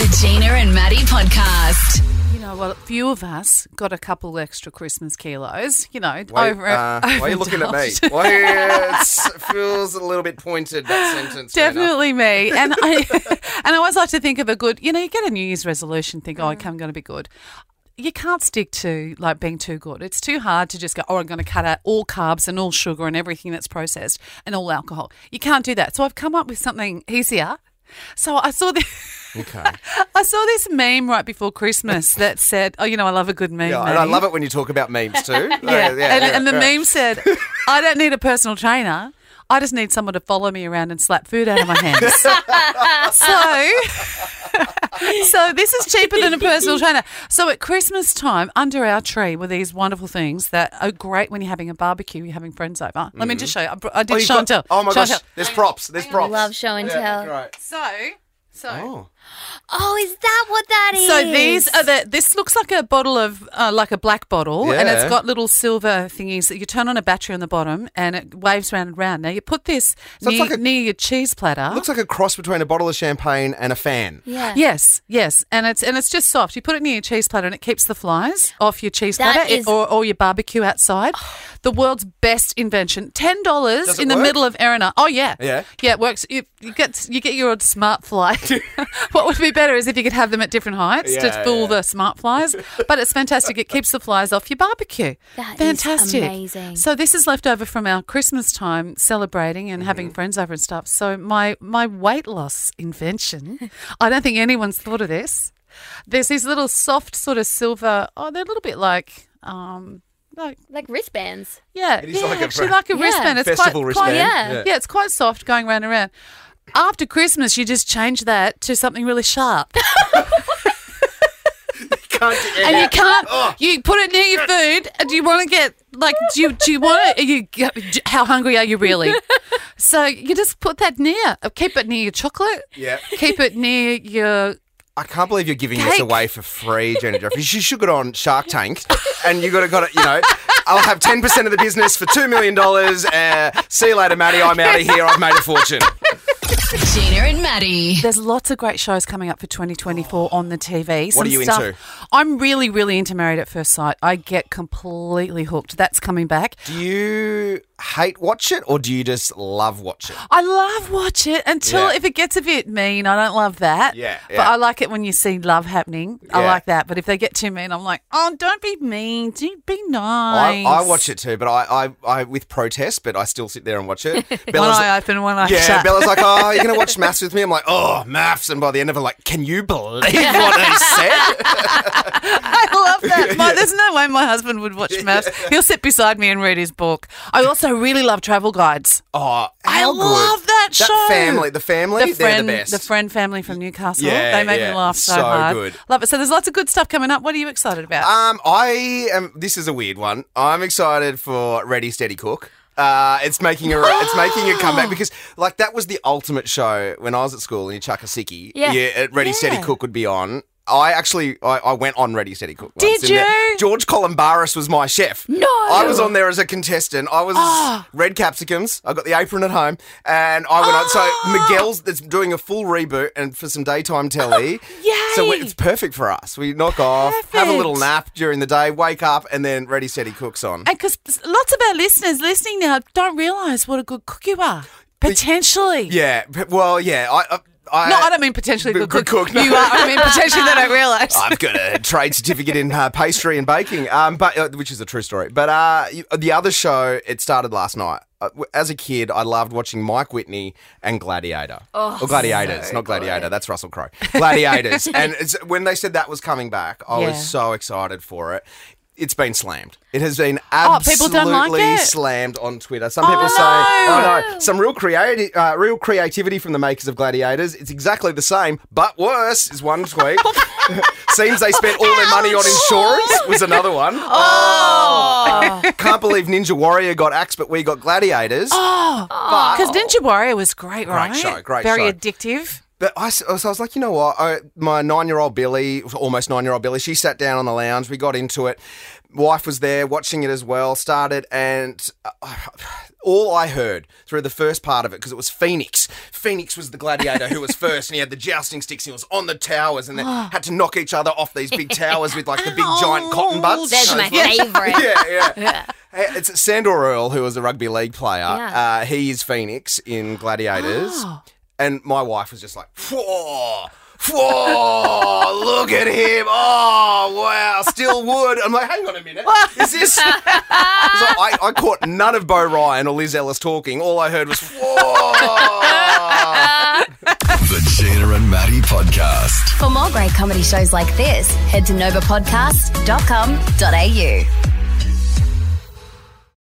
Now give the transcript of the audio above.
The Gina and Matty podcast. You know, well, a few of us got a couple extra Christmas kilos. You know, Wait, over. uh, why are you looking at me? Why it feels a little bit pointed that sentence. Tina. Definitely me, and I and I always like to think of a good. You know, you get a New Year's resolution, think, oh, Mm. okay, I'm going to be good. You can't stick to like being too good. It's too hard to just go, oh, I'm going to cut out all carbs and all sugar and everything that's processed and all alcohol. You can't do that. So I've come up with something easier. So I saw the. Okay. I saw this meme right before Christmas that said, "Oh, you know, I love a good meme." Yeah, and I love it when you talk about memes too. Yeah, and, and the meme said, "I don't need a personal trainer. I just need someone to follow me around and slap food out of my hands." so, so this is cheaper than a personal trainer. So at Christmas time, under our tree were these wonderful things that are great when you're having a barbecue, you're having friends over. Let me mm-hmm. just show you. I, br- I did Oh, you've show and tell. got- oh my Show and gosh, there's props. There's props. I love show and tell. Right. So, so. Oh. Oh, is that what that is? So these are the. This looks like a bottle of uh, like a black bottle, and it's got little silver thingies that you turn on a battery on the bottom, and it waves round and round. Now you put this So it's near, like a- near your cheese platter. Looks like a cross between a bottle of champagne and a fan. Yeah. Yes, yes, and it's and it's just soft. You put it near your cheese platter, and it keeps the flies off your cheese That platter is- or, or your barbecue outside. the world's best invention. Ten dollars Does it in the work? middle of Erina. Oh yeah, Yeah? yeah. It works. You, you get you get your old smart fly. what would be better is if you could have them at different heights to fool yeah. the smart flies. But it's fantastic. It keeps the flies off your barbecue. That is fantastic. amazing. So this is left over from our Christmas time celebrating and Mm-hmm. having friends over and stuff. So my my weight loss invention, I don't think anyone's thought of this. There's these little soft sort of silver. Oh, they're a little bit like. Um, like Like wristbands. yeah, It is yeah, like a actually fr- like a Yeah. wristband. It's Festival quite, quite wristband. yeah. Yeah. yeah, it's quite soft going round and round. After Christmas, you just change that to something really sharp, and you can't. Oh. You put it near your food. and Do you want to get like? Do you do you want to? You how hungry are you really? so you just put that near. Keep it near your chocolate. Yeah. Keep it near your. I can't believe you're giving this away for free, Jenny Jeffreys. You should get on Shark Tank, and you got to got it. You know, I'll have ten percent of the business for two million dollars. Uh, see you later, Matty. I'm out of here. I've made a fortune. Gina and Matty. There's lots of great shows coming up for 2024 on the TV. What are you stuff- into? I'm really, really into Married at First Sight. I get completely hooked. That's coming back. Do you hate watch it, or do you just love watch it? I love watch it until Yeah. if it gets a bit mean, I don't love that. Yeah, But yeah. I like it when you see love happening. I Yeah. like that. But if they get too mean, I'm like, oh, don't be mean. Do be I, nice. I watch it too, but I, I, I with protest, but I still sit there and watch it. One Bella's, eye open, one eye yeah, shut. Bella's like, oh, you're gonna watch MAFS with me? I'm like, oh, MAFS, and by the end of it, like, can you believe what he said? I love that. My, there's no way my husband would watch MAFS. He'll sit beside me and read his book. I also really love travel guides. Oh, I good. love that show. That family, the family, the friend, they're the best. the friend family from Newcastle. Yeah, they make yeah. me laugh so, So hard. good. Love it. So there's lots of good stuff coming up. What are you excited about? Um, I am. This is a weird one. I'm excited for Ready Steady Cook. Uh, it's making a it's making a comeback because like that was the ultimate show when I was at school and you chuck a sickie. Yeah. yeah Ready Steady Cook would be on. I actually I, I went on Ready Steady Cook. Did and there- you? George Calombaris was my chef. No. I was on there as a contestant. I was Ah. red capsicums. I got the apron at home, and I went on. So Ah. Miguel's that's doing a full reboot and for some daytime telly. So it's perfect for us. We knock off, have a little nap during the day, wake up, and then Ready Steady Cooks on. And because lots of our listeners listening now don't realise what a good cook you are. Potentially. Yeah, well, yeah. I, I, I No, I don't mean potentially good, Good cook. cook, no. You are. I mean potentially they don't realise. I've got a trade certificate in uh, pastry and baking, um, but uh, which is a true story. But uh, the other show, it started last night. Uh, As a kid, I loved watching Mike Whitney and Gladiator. Oh, or Gladiators, not Gladiator. That's Russell Crowe. Gladiators. and it's, when they said that was coming back, I Yeah. was so excited for it. It's been slammed. It has been Oh, absolutely don't like slammed on Twitter. Some people say, no. "Oh no!" Some real creative, uh, real creativity from the makers of Gladiators. It's exactly the same, but worse. Is one tweet. Seems they spent all their money on insurance. Was another one. Oh. Can't believe Ninja Warrior got axed, but we got Gladiators. Oh. Because oh. Ninja Warrior was great, right? Great show, great Very show. addictive. But I, so I was like, you know what? I, my nine-year-old Billy, almost nine-year-old Billy, she sat down on the lounge. We got into it. Wife was there watching it as well. Started, and uh, all I heard through the first part of it because it was Phoenix. Phoenix was the gladiator who was first, and he had the jousting sticks. And he was on the towers, and then had to knock each other off these big towers with like the big giant cotton butts. That's my favorite. yeah, yeah. It's Sandor Earl, who was a rugby league player. Yeah. Uh, he is Phoenix in Gladiators. Oh. And my wife was just like, whoa, whoa, look at him. Oh, wow, still wood. I'm like, hang on a minute. Is this? So I, I caught none of Bo Ryan or Liz Ellis talking. All I heard was, whoa. The Gina and Matty Podcast. For more great comedy shows like this, head to novapodcast.com.au.